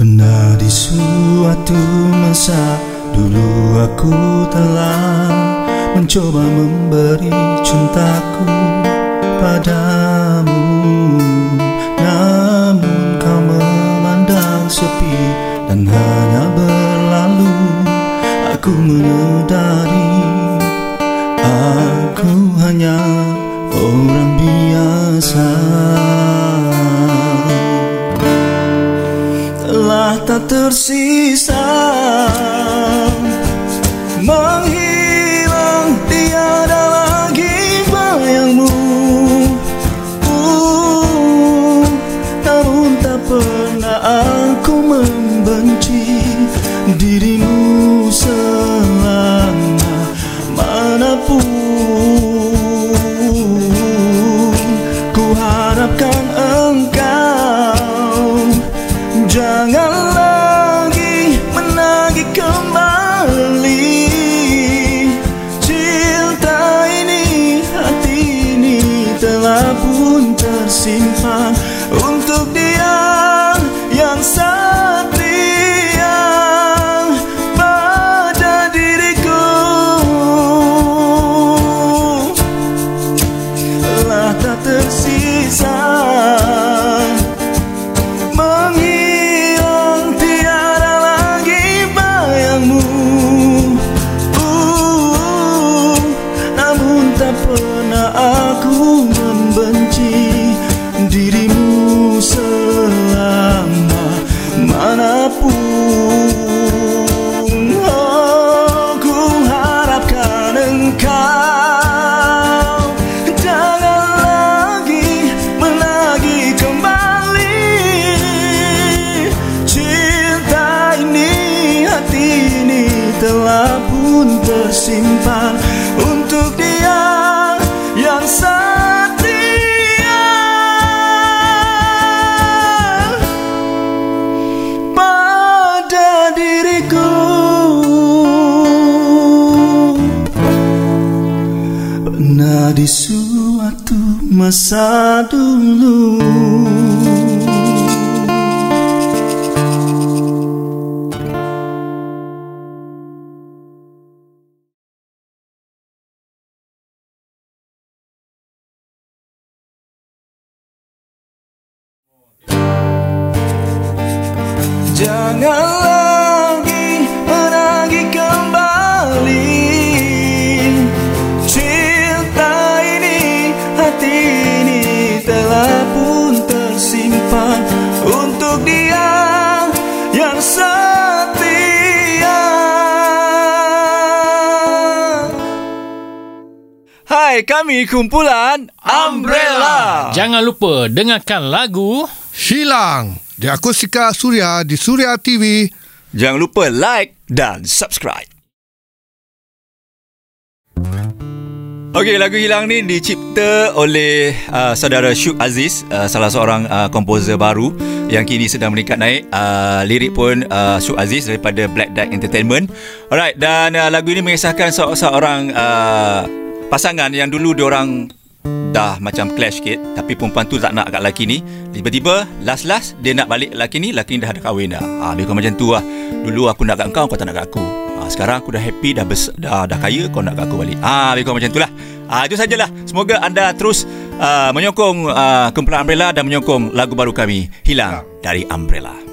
Pernah di suatu masa dulu aku telah mencoba memberi cintaku padamu. Namun kau memandang sepi dan hanya berlalu Aku menyadari aku hanya orang biasa tak tersisa. Menghilang tiada lagi bayangmu. Uh, Namun tak pernah aku membenci dirimu tersimpan telah pun tersimpan Untuk dia yang setia. Pada diriku Pernah di suatu masa dulu Jangan lagi menagih kembali. Cinta ini, hati ini telah pun tersimpan Untuk dia yang setia. Hai, kami kumpulan Umbrella. Jangan lupa dengarkan lagu Hilang di Akustika Suria di Suria TV. Jangan lupa like dan subscribe Okey, lagu Hilang ni dicipta oleh uh, saudara Syuk Aziz, uh, salah seorang uh, komposer baru yang kini sedang meningkat naik. Uh, lirik pun uh, Syuk Aziz daripada Black Duck Entertainment. Alright, dan uh, lagu ini mengisahkan se- seorang uh, pasangan yang dulu diorang dah macam clash sikit tapi perempuan tu tak nak kat lelaki ni. Tiba-tiba last-last dia nak balik lelaki ni lelaki ni dah ada kahwin dah. Ha, lebih kurang macam tu lah. Dulu aku nak kat kau kau tak nak kat aku. Ha, sekarang aku dah happy dah bes, dah, dah kaya kau nak kat aku balik. Ah ha, lebih kurang macam tu lah. Ha, itu sajalah. Semoga anda terus uh, menyokong uh, kumpulan Umbrella dan menyokong lagu baru kami Hilang. Dari Umbrella